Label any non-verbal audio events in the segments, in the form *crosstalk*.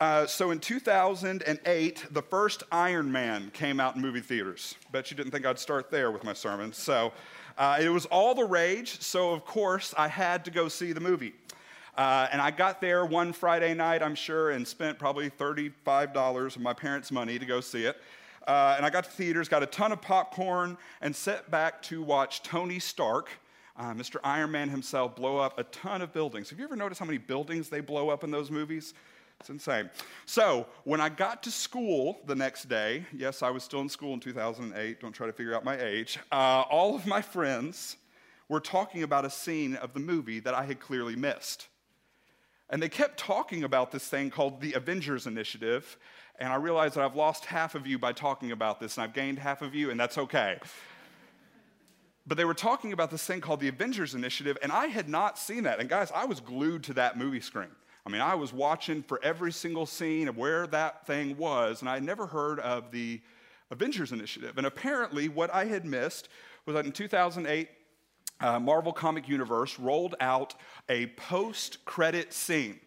Uh, so in 2008, the first Iron Man came out in movie theaters. Bet you didn't think I'd start there with my sermon. So uh, it was all the rage, so of course I had to go see the movie. Uh, and I got there one Friday night, I'm sure, and spent probably $35 of my parents' money to go see it. Uh, and I got to theaters, got a ton of popcorn, and sat back to watch Tony Stark, uh, Mr. Iron Man himself, blow up a ton of buildings. Have you ever noticed how many buildings they blow up in those movies? It's insane. So, when I got to school the next day, yes, I was still in school in 2008, don't try to figure out my age, uh, all of my friends were talking about a scene of the movie that I had clearly missed. And they kept talking about this thing called the Avengers Initiative, and I realized that I've lost half of you by talking about this, and I've gained half of you, and that's okay. But they were talking about this thing called the Avengers Initiative, and I had not seen that. And guys, I was glued to that movie screen. I mean, I was watching for every single scene of where that thing was, and I had never heard of the Avengers Initiative. And apparently, what I had missed was that in 2008, uh, Marvel Comic Universe rolled out a post credit scene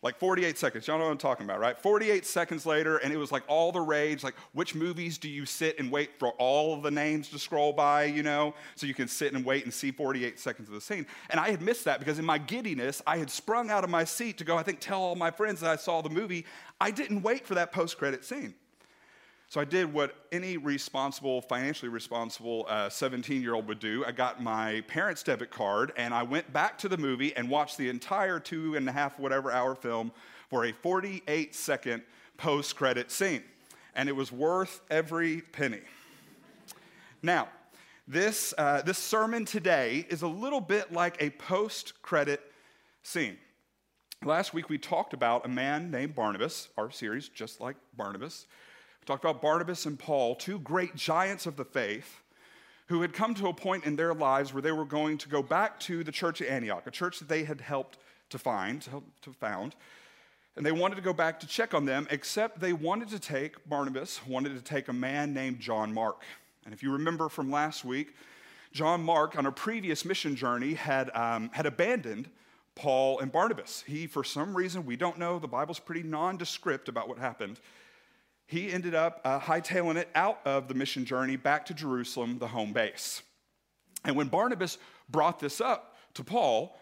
like 48 seconds. Y'all know what I'm talking about, right? 48 seconds later, and it was like all the rage. Like, which movies do you sit and wait for all of the names to scroll by, you know, so you can sit and wait and see 48 seconds of the scene? And I had missed that because in my giddiness, I had sprung out of my seat to go, I think, tell all my friends that I saw the movie. I didn't wait for that post credit scene. So I did what any responsible, financially responsible 17 uh, year old would do. I got my parents' debit card and I went back to the movie and watched the entire two and a half, whatever hour film for a 48 second post credit scene. And it was worth every penny. Now, this, uh, this sermon today is a little bit like a post credit scene. Last week we talked about a man named Barnabas, our series, just like Barnabas talked about Barnabas and Paul, two great giants of the faith who had come to a point in their lives where they were going to go back to the church at Antioch, a church that they had helped to find, to, to found. And they wanted to go back to check on them, except they wanted to take, Barnabas wanted to take a man named John Mark. And if you remember from last week, John Mark, on a previous mission journey, had, um, had abandoned Paul and Barnabas. He, for some reason, we don't know, the Bible's pretty nondescript about what happened he ended up uh, hightailing it out of the mission journey back to Jerusalem, the home base. And when Barnabas brought this up to Paul,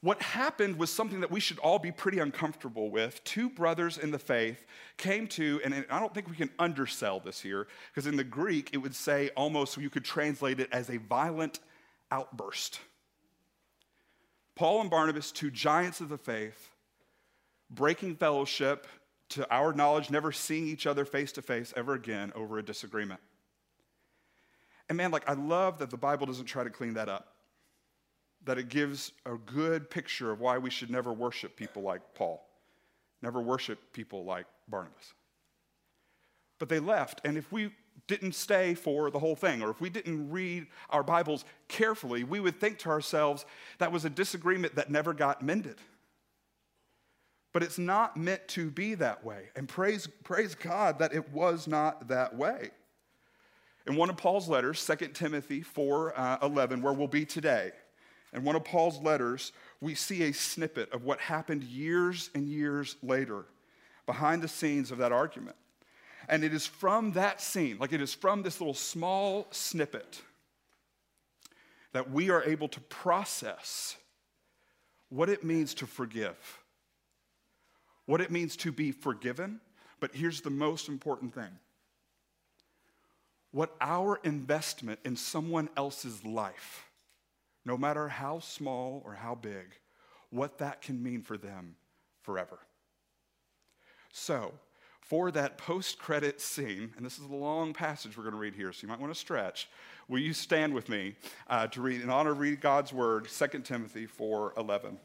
what happened was something that we should all be pretty uncomfortable with. Two brothers in the faith came to, and I don't think we can undersell this here, because in the Greek it would say almost, you could translate it as a violent outburst. Paul and Barnabas, two giants of the faith, breaking fellowship, to our knowledge, never seeing each other face to face ever again over a disagreement. And man, like, I love that the Bible doesn't try to clean that up, that it gives a good picture of why we should never worship people like Paul, never worship people like Barnabas. But they left, and if we didn't stay for the whole thing, or if we didn't read our Bibles carefully, we would think to ourselves that was a disagreement that never got mended. But it's not meant to be that way. And praise, praise God that it was not that way. In one of Paul's letters, 2 Timothy 4 uh, 11, where we'll be today, in one of Paul's letters, we see a snippet of what happened years and years later behind the scenes of that argument. And it is from that scene, like it is from this little small snippet, that we are able to process what it means to forgive what it means to be forgiven. But here's the most important thing what our investment in someone else's life, no matter how small or how big, what that can mean for them forever. So, for that post credit scene, and this is a long passage we're going to read here, so you might want to stretch. Will you stand with me uh, to read, in honor read God's word, 2 Timothy 4 11.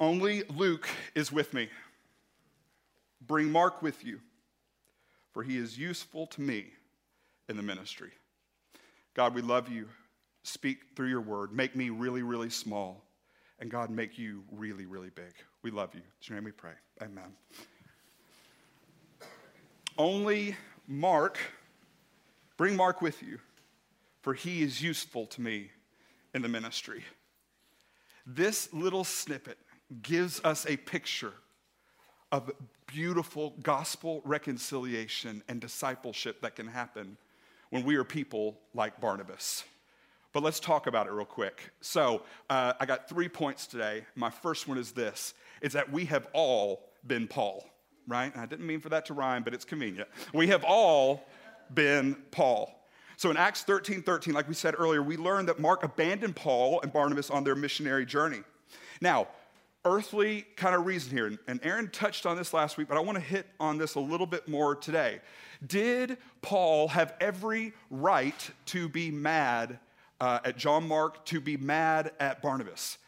Only Luke is with me. Bring Mark with you, for he is useful to me in the ministry. God, we love you. Speak through your word. Make me really, really small. And God, make you really, really big. We love you. In your name we pray. Amen. Only Mark, bring Mark with you, for he is useful to me in the ministry. This little snippet gives us a picture of beautiful gospel reconciliation and discipleship that can happen when we are people like Barnabas. But let's talk about it real quick. So, uh, I got three points today. My first one is this is that we have all been Paul, right? And I didn't mean for that to rhyme, but it's convenient. We have all been Paul. So in Acts 13 13, like we said earlier, we learned that Mark abandoned Paul and Barnabas on their missionary journey. Now, earthly kind of reason here, and Aaron touched on this last week, but I want to hit on this a little bit more today. Did Paul have every right to be mad uh, at John Mark, to be mad at Barnabas?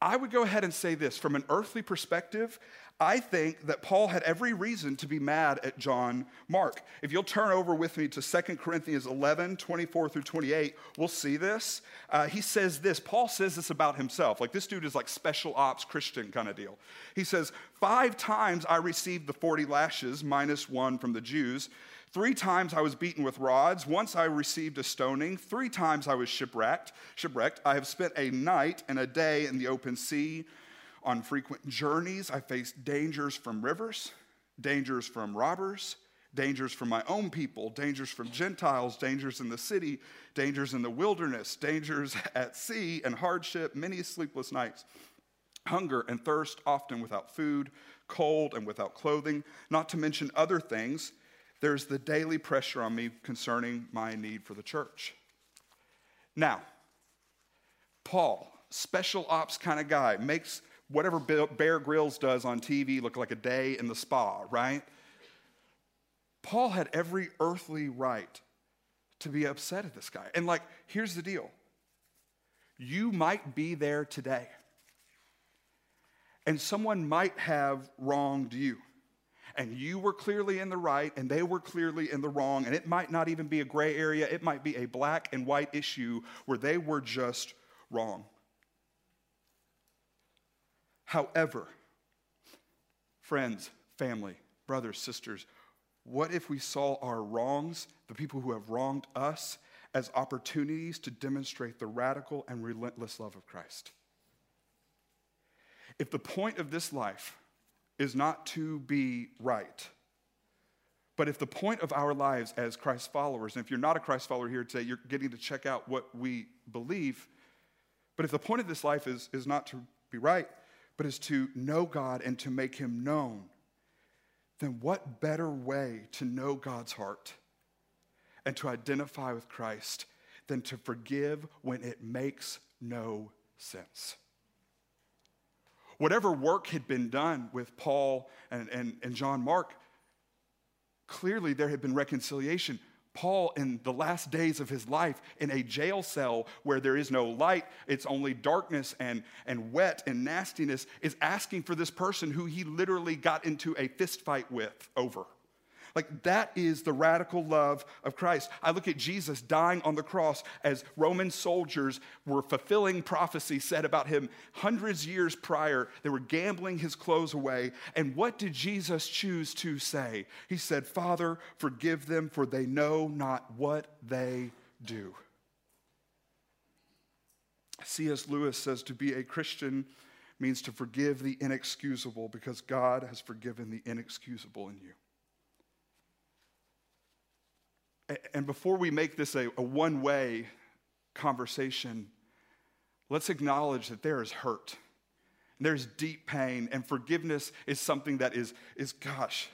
I would go ahead and say this from an earthly perspective, I think that Paul had every reason to be mad at John Mark. If you'll turn over with me to 2 Corinthians 11, 24 through 28, we'll see this. Uh, he says this, Paul says this about himself. Like this dude is like special ops Christian kind of deal. He says, Five times I received the 40 lashes, minus one from the Jews. Three times I was beaten with rods. Once I received a stoning. Three times I was shipwrecked. Shipwrecked. I have spent a night and a day in the open sea. On frequent journeys, I faced dangers from rivers, dangers from robbers, dangers from my own people, dangers from Gentiles, dangers in the city, dangers in the wilderness, dangers *laughs* at sea and hardship, many sleepless nights, hunger and thirst, often without food, cold and without clothing, not to mention other things there's the daily pressure on me concerning my need for the church. Now, Paul, special ops kind of guy, makes whatever Bear Grylls does on TV look like a day in the spa, right? Paul had every earthly right to be upset at this guy. And, like, here's the deal you might be there today, and someone might have wronged you and you were clearly in the right and they were clearly in the wrong, and it might not even be a gray area, it might be a black and white issue where they were just wrong. However, friends, family, brothers, sisters, what if we saw our wrongs, the people who have wronged us, as opportunities to demonstrate the radical and relentless love of Christ? If the point of this life is not to be right. But if the point of our lives as Christ followers, and if you're not a Christ follower here today, you're getting to check out what we believe. But if the point of this life is, is not to be right, but is to know God and to make Him known, then what better way to know God's heart and to identify with Christ than to forgive when it makes no sense? Whatever work had been done with Paul and, and, and John Mark, clearly there had been reconciliation. Paul, in the last days of his life, in a jail cell where there is no light, it's only darkness and, and wet and nastiness, is asking for this person who he literally got into a fistfight with over. Like, that is the radical love of Christ. I look at Jesus dying on the cross as Roman soldiers were fulfilling prophecy said about him hundreds years prior. They were gambling his clothes away. And what did Jesus choose to say? He said, Father, forgive them, for they know not what they do. C.S. Lewis says to be a Christian means to forgive the inexcusable because God has forgiven the inexcusable in you. And before we make this a, a one way conversation, let's acknowledge that there is hurt. There's deep pain, and forgiveness is something that is, is gosh,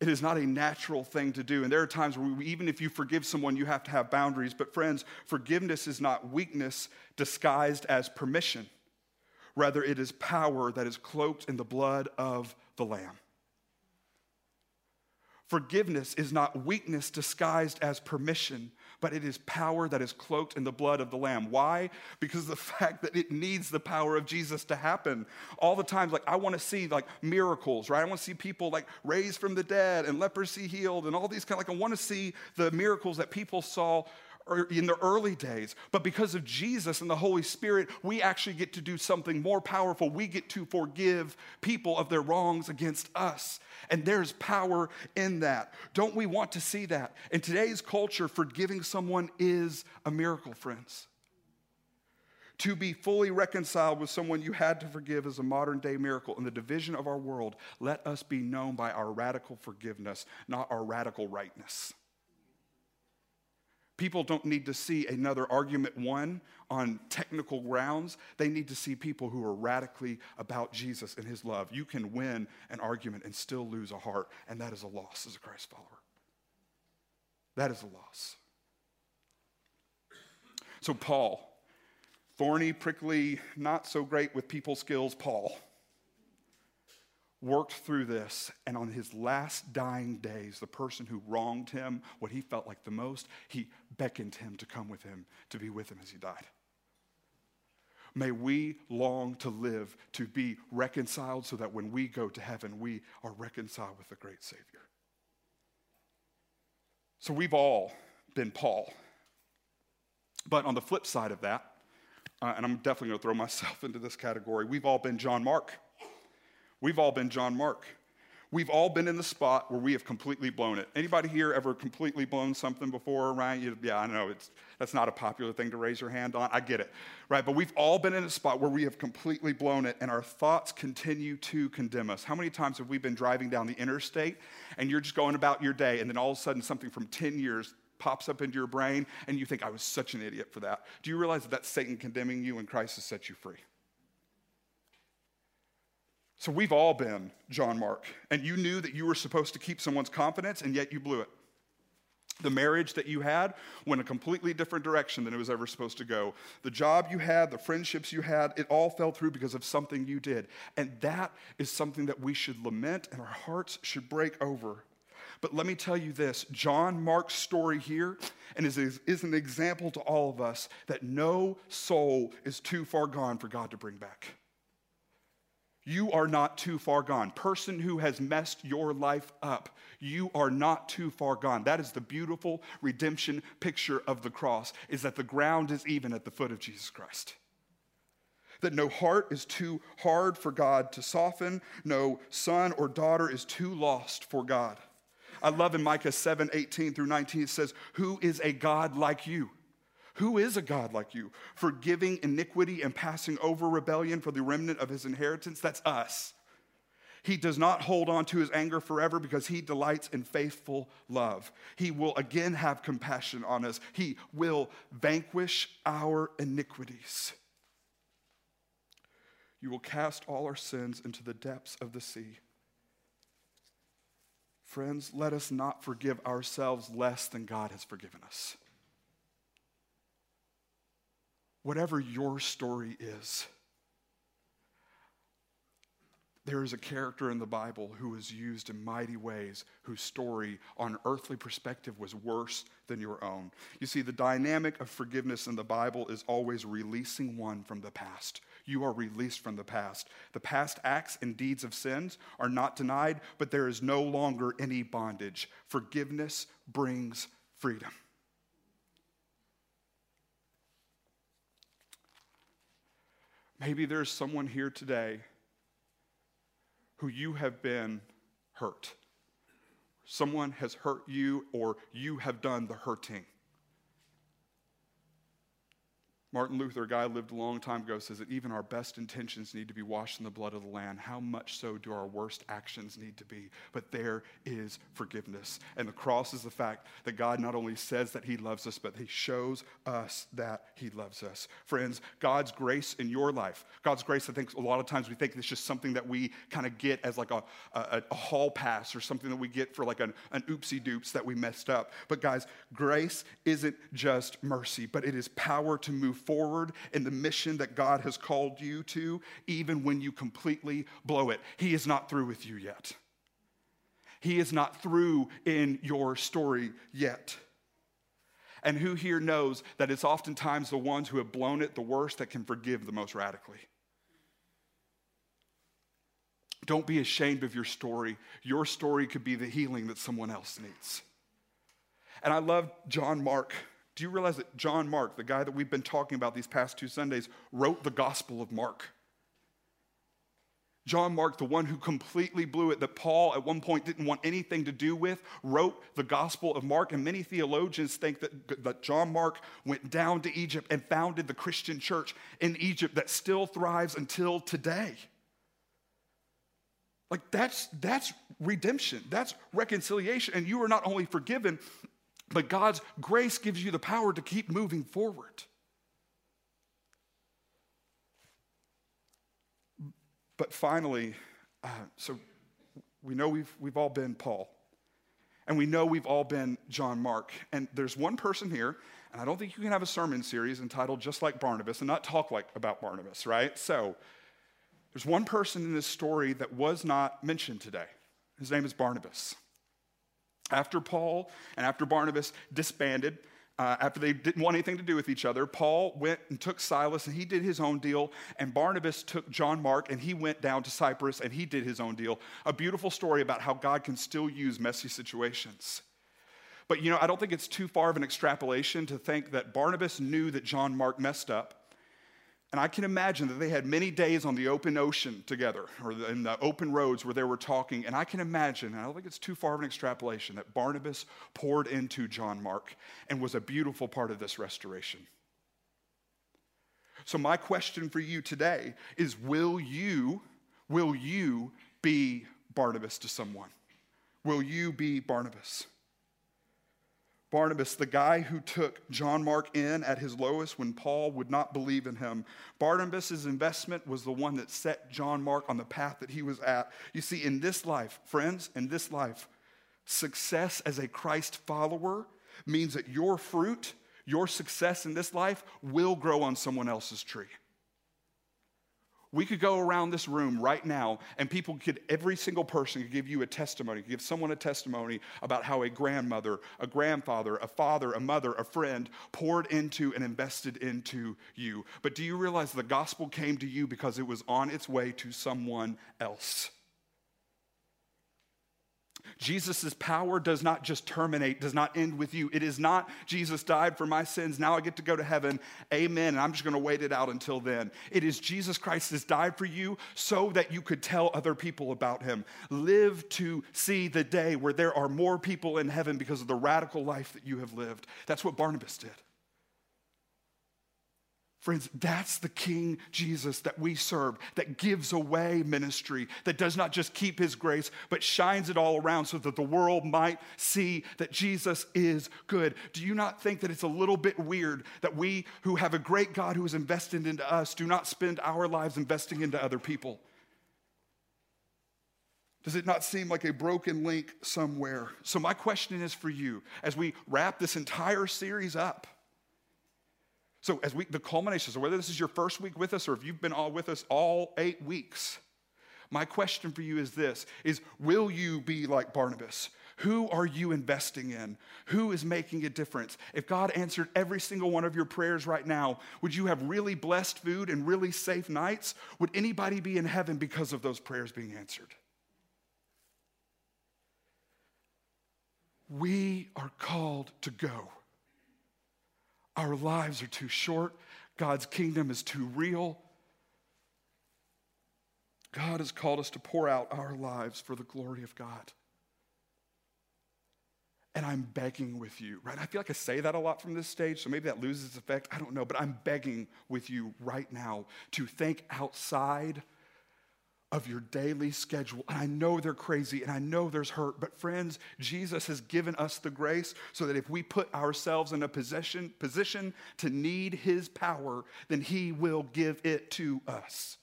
it is not a natural thing to do. And there are times where, we, even if you forgive someone, you have to have boundaries. But, friends, forgiveness is not weakness disguised as permission. Rather, it is power that is cloaked in the blood of the Lamb. Forgiveness is not weakness disguised as permission, but it is power that is cloaked in the blood of the Lamb. Why? Because the *laughs* fact that it needs the power of Jesus to happen. All the times, like, I want to see, like, miracles, right? I want to see people, like, raised from the dead and leprosy healed and all these kind of, like, I want to see the miracles that people saw Er, in the early days. But because of Jesus and the Holy Spirit, we actually get to do something more powerful. We get to forgive people of their wrongs against us. And there's power in that. Don't we want to see that? In today's culture, forgiving someone is a miracle, friends. To be fully reconciled with someone you had to forgive is a modern day miracle. In the division of our world, let us be known by our radical forgiveness, not our radical rightness. People don't need to see another argument won on technical grounds. They need to see people who are radically about Jesus and his love. You can win an argument and still lose a heart, and that is a loss as a Christ follower. That is a loss. So, Paul, thorny, prickly, not so great with people skills, Paul, worked through this. And on his last dying days, the person who wronged him, what he felt like the most, he beckoned him to come with him, to be with him as he died. May we long to live, to be reconciled, so that when we go to heaven, we are reconciled with the great Savior. So we've all been Paul. But on the flip side of that, uh, and I'm definitely going to throw myself *laughs* into this category, we've all been John Mark. We've all been John Mark. We've all been in the spot where we have completely blown it. Anybody here ever completely blown something before, right? You, yeah, I know it's, that's not a popular thing to raise your hand on. I get it, right? But we've all been in a spot where we have completely blown it and our thoughts continue to condemn us. How many times have we been driving down the interstate and you're just going about your day and then all of a sudden something from 10 years pops up into your brain and you think, I was such an idiot for that? Do you realize that that's Satan condemning you and Christ has set you free? So we've all been John Mark, and you knew that you were supposed to keep someone's confidence, and yet you blew it. The marriage that you had went a completely different direction than it was ever supposed to go. The job you had, the friendships you had, it all fell through because of something you did. And that is something that we should lament and our hearts should break over. But let me tell you this John Mark's story here and is, is an example to all of us that no soul is too far gone for God to bring back you are not too far gone. Person who has messed your life up, you are not too far gone. That is the beautiful redemption picture of the cross, is that the ground is even at the foot of Jesus Christ. That no heart is too hard for God to soften, no son or daughter is too lost for God. I love in Micah 7 18 through 19, it says, Who is a God like you? Who is a God like you, forgiving iniquity and passing over rebellion for the remnant of his inheritance? That's us. He does not hold on to his anger forever because he delights in faithful love. He will again have compassion on us. He will vanquish our iniquities. You will cast all our sins into the depths of the sea. Friends, let us not forgive ourselves less than God has forgiven us whatever your story is. There is a character in the Bible who was used in mighty ways, whose story on earthly perspective was worse than your own. You see, the dynamic of forgiveness in the Bible is always releasing one from the past. You are released from the past. The past acts and deeds of sins are not denied, but there is no longer any bondage. Forgiveness brings freedom. Maybe there's someone here today who you have been hurt. Someone has hurt you, or you have done the hurting. Martin Luther, a guy lived a long time ago, says that even our best intentions need to be washed in the blood of the Lamb. How much so do our worst actions need to be? But there is forgiveness. And the cross is the fact that God not only says that He loves us, but He shows us that He loves us. Friends, God's grace in your life, God's grace, I think a lot of times we think it's just something that we kind of get as like a, a, a, hall pass or something that we get for like an, an oopsie doops that we messed up. But guys, grace isn't just mercy, but it is power to move forward in the mission that God has called you to, even when you completely blow it. He is not through with you yet. He is not through in your story yet. And who here knows that it's oftentimes the ones who have blown it the worst that can forgive the most radically? Don't be ashamed of your story. Your story could be the healing that someone else needs. And I love John Mark do you realize that John Mark, the guy that we've been talking about these past two Sundays, wrote the Gospel of Mark? John Mark, the one who completely blew it, that Paul at one point didn't want anything to do with, wrote the Gospel of Mark. And many theologians think that, that John Mark went down to Egypt and founded the Christian church in Egypt that still thrives until today. Like that's that's redemption. That's reconciliation. And you are not only forgiven, but God's grace gives you the power to keep moving forward. But finally, uh, so we know we've, we've all been Paul. And we know we've all been John Mark. And there's one person here, and I don't think you can have a sermon series entitled Just Like Barnabas and not talk like about Barnabas, right? So there's one person in this story that was not mentioned today. His name is Barnabas. After Paul and after Barnabas disbanded, uh, after they didn't want anything to do with each other, Paul went and took Silas and he did his own deal, and Barnabas took John Mark and he went down to Cyprus and he did his own deal. A beautiful story about how God can still use messy situations. But you know, I don't think it's too far of an extrapolation to think that Barnabas knew that John Mark messed up and I can imagine that they had many days on the open ocean together or in the open roads where they were talking. And I can imagine, and I don't think it's too far of an extrapolation, that Barnabas poured into John Mark and was a beautiful part of this restoration. So, my question for you today is will you, will you be Barnabas to someone? Will you be Barnabas? Barnabas, the guy who took John Mark in at his lowest when Paul would not believe in him. Barnabas' investment was the one that set John Mark on the path that he was at. You see, in this life, friends, in this life, success as a Christ follower means that your fruit, your success in this life will grow on someone else's tree. We could go around this room right now, and people could, every single person could give you a testimony, give someone a testimony about how a grandmother, a grandfather, a father, a mother, a friend poured into and invested into you. But do you realize the gospel came to you because it was on its way to someone else? Jesus' power does not just terminate, does not end with you. It is not Jesus died for my sins, now I get to go to heaven. Amen. And I'm just going to wait it out until then. It is Jesus Christ has died for you so that you could tell other people about him. Live to see the day where there are more people in heaven because of the radical life that you have lived. That's what Barnabas did. Friends, that's the King Jesus that we serve, that gives away ministry, that does not just keep his grace, but shines it all around so that the world might see that Jesus is good. Do you not think that it's a little bit weird that we who have a great God who is invested into us do not spend our lives investing into other people? Does it not seem like a broken link somewhere? So, my question is for you as we wrap this entire series up so, as we, the culmination, so whether this is your first week with us or if you've been all with us all eight weeks, my question for you is this is will you be like Barnabas? Who are you investing in? Who is making a difference? If God answered every single one of your prayers right now, would you have really blessed food and really safe nights? Would anybody be in heaven because of those prayers being answered? We are called to go. Our lives are too short. God's kingdom is too real. God has called us to pour out our lives for the glory of God. And I'm begging with you, right? I feel like I say that a lot from this stage, so maybe that loses its effect. I don't know, but I'm begging with you right now to think outside of your daily schedule. And I know they're crazy and I know there's hurt, but friends, Jesus has given us the grace so that if we put ourselves in a position, position to need his power, then he will give it to us.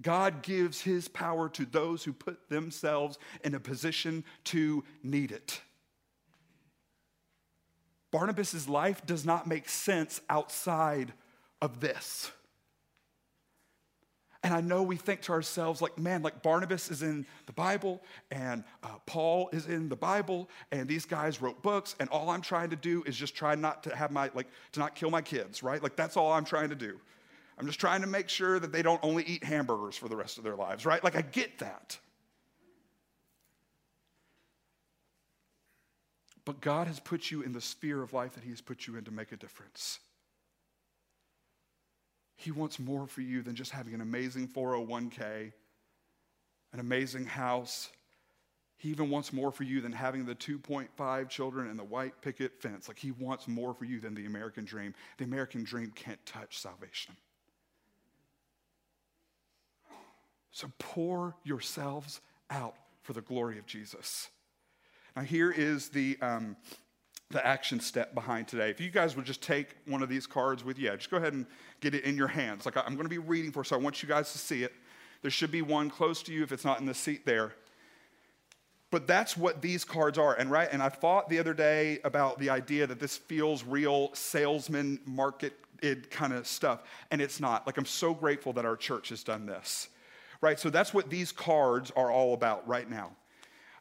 God gives his power to those who put themselves in a position to need it. Barnabas' life does not make sense outside of this. And I know we think to ourselves, like, man, like Barnabas is in the Bible and uh, Paul is in the Bible and these guys wrote books and all I'm trying to do is just try not to have my, like, to not kill my kids, right? Like, that's all I'm trying to do. I'm just trying to make sure that they don't only eat hamburgers for the rest of their lives, right? Like, I get that. But God has put you in the sphere of life that He has put you in to make a difference. He wants more for you than just having an amazing 401k an amazing house. He even wants more for you than having the 2.5 children and the white picket fence. Like, he wants more for you than the American dream. The American dream can't touch salvation. So pour yourselves out for the glory of Jesus. Now, here is the, um, the action step behind today. If you guys would just take one of these cards with you, just go ahead and get it in your hands. Like I'm going to be reading for, so I want you guys to see it. There should be one close to you if it's not in the seat there. But that's what these cards are. And right, and I thought the other day about the idea that this feels real salesman market kind of stuff. And it's not. Like I'm so grateful that our church has done this. Right? So that's what these cards are all about right now.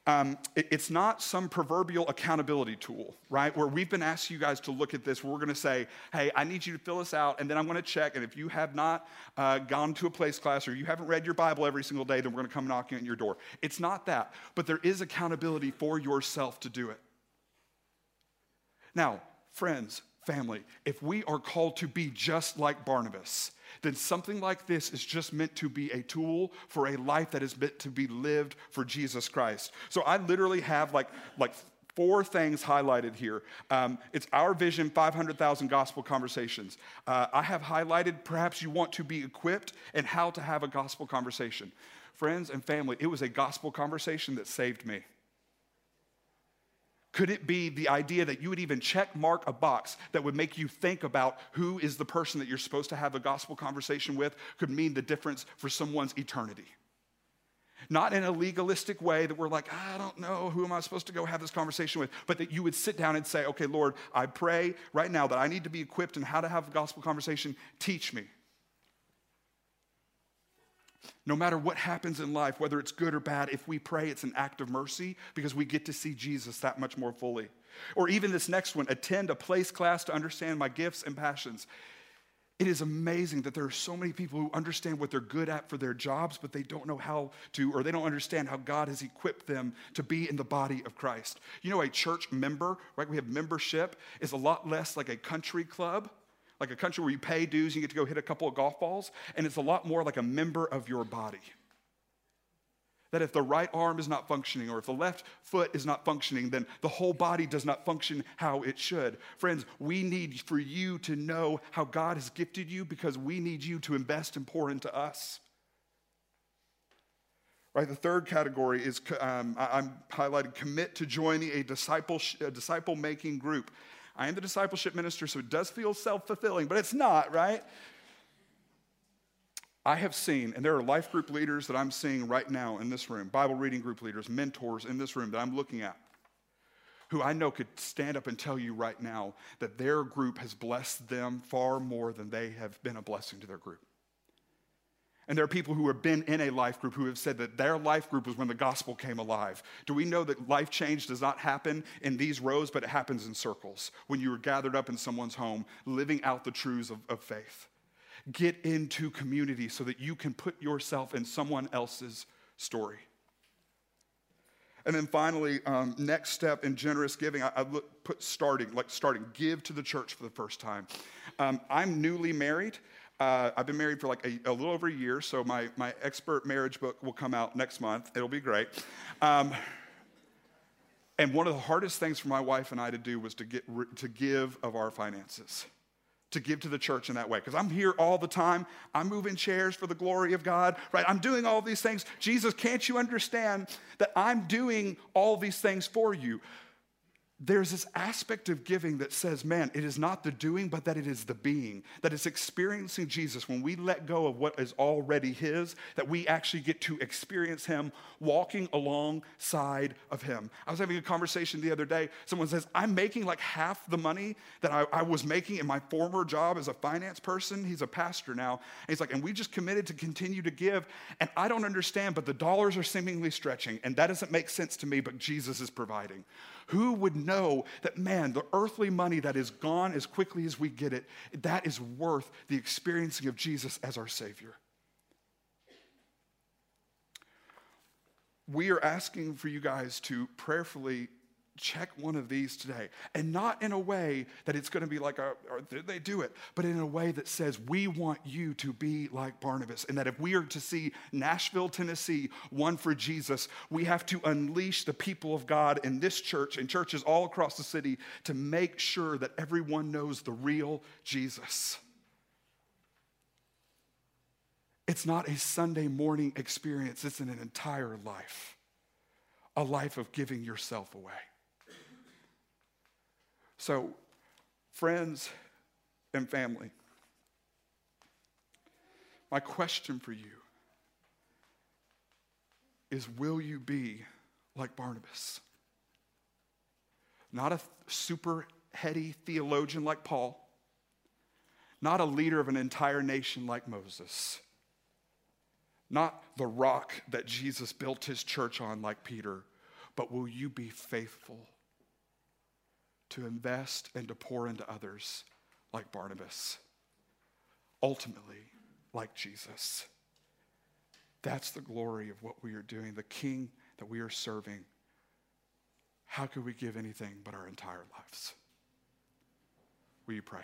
Um, it, it's not some proverbial accountability tool, right? Where we've been asking you guys to look at this. We're going to say, hey, I need you to fill this out, and then I'm going to check. And if you have not uh, gone to a place class or you haven't read your Bible every single day, then we're going to come knocking at your door. It's not that, but there is accountability for yourself to do it. Now, friends, family, if we are called to be just like Barnabas, then something like this is just meant to be a tool for a life that is meant to be lived for Jesus Christ. So I literally have like, like four things highlighted here. Um, it's our vision 500,000 gospel conversations. Uh, I have highlighted perhaps you want to be equipped and how to have a gospel conversation. Friends and family, it was a gospel conversation that saved me. Could it be the idea that you would even check mark a box that would make you think about who is the person that you're supposed to have a gospel conversation with could mean the difference for someone's eternity? Not in a legalistic way that we're like, I don't know, who am I supposed to go have this conversation with? But that you would sit down and say, okay, Lord, I pray right now that I need to be equipped in how to have a gospel conversation. Teach me. No matter what happens in life, whether it's good or bad, if we pray, it's an act of mercy because we get to see Jesus that much more fully. Or even this next one attend a place class to understand my gifts and passions. It is amazing that there are so many people who understand what they're good at for their jobs, but they don't know how to, or they don't understand how God has equipped them to be in the body of Christ. You know, a church member, right? We have membership, is a lot less like a country club like a country where you pay dues, you get to go hit a couple of golf balls, and it's a lot more like a member of your body. That if the right arm is not functioning or if the left foot is not functioning, then the whole body does not function how it should. Friends, we need for you to know how God has gifted you because we need you to invest and pour into us. Right, the third category is um, I'm highlighted commit to joining a disciple, a disciple making group. I am the discipleship minister, so it does feel self fulfilling, but it's not, right? I have seen, and there are life group leaders that I'm seeing right now in this room, Bible reading group leaders, mentors in this room that I'm looking at, who I know could stand up and tell you right now that their group has blessed them far more than they have been a blessing to their group. And there are people who have been in a life group who have said that their life group was when the gospel came alive. Do we know that life change does not happen in these rows, but it happens in circles when you are gathered up in someone's home, living out the truths of, of faith? Get into community so that you can put yourself in someone else's story. And then finally, um, next step in generous giving, I, I look, put starting, like starting, give to the church for the first time. Um, I'm newly married. Uh, I've been married for like a, a, little over a year, so my, my expert marriage book will come out next month. It'll be great. Um, and one of the hardest things for my wife and I to do was to, get, to give of our finances, to give to the church in that way. Because I'm here all the time. I'm moving chairs for the glory of God, right? I'm doing all these things. Jesus, can't you understand that I'm doing all these things for you? There's this aspect of giving that says, man, it is not the doing, but that it is the being, that it's experiencing Jesus. When we let go of what is already His, that we actually get to experience Him walking alongside of Him. I was having a conversation the other day. Someone says, I'm making like half the money that I, I was making in my former job as a finance person. He's a pastor now. And he's like, and we just committed to continue to give. And I don't understand, but the dollars are seemingly stretching. And that doesn't make sense to me, but Jesus is providing. Who would know that, man, the earthly money that is gone as quickly as we get it, that is worth the experiencing of Jesus as our Savior? We are asking for you guys to prayerfully check won of these today. And not in a way that it's going to be like, they do it, but in a way that says, we want you to be like Barnabas. And that if we are to see Nashville, Tennessee, one for Jesus, we have to unleash the people of God in this church and churches all across the city to make sure that everyone knows the real Jesus. It's not a Sunday morning experience, it's an entire life, a life of giving yourself away. So, friends and family, my question for you is will you be like Barnabas? Not a super heady theologian like Paul, not a leader of an entire nation like Moses. Not the rock that Jesus built his church on, like Peter, but will you be faithful to invest and to pour into others like Barnabas? Ultimately, like Jesus. That's the glory of what we are doing, the King that we are serving. How could we give anything but our entire lives? Will you pray?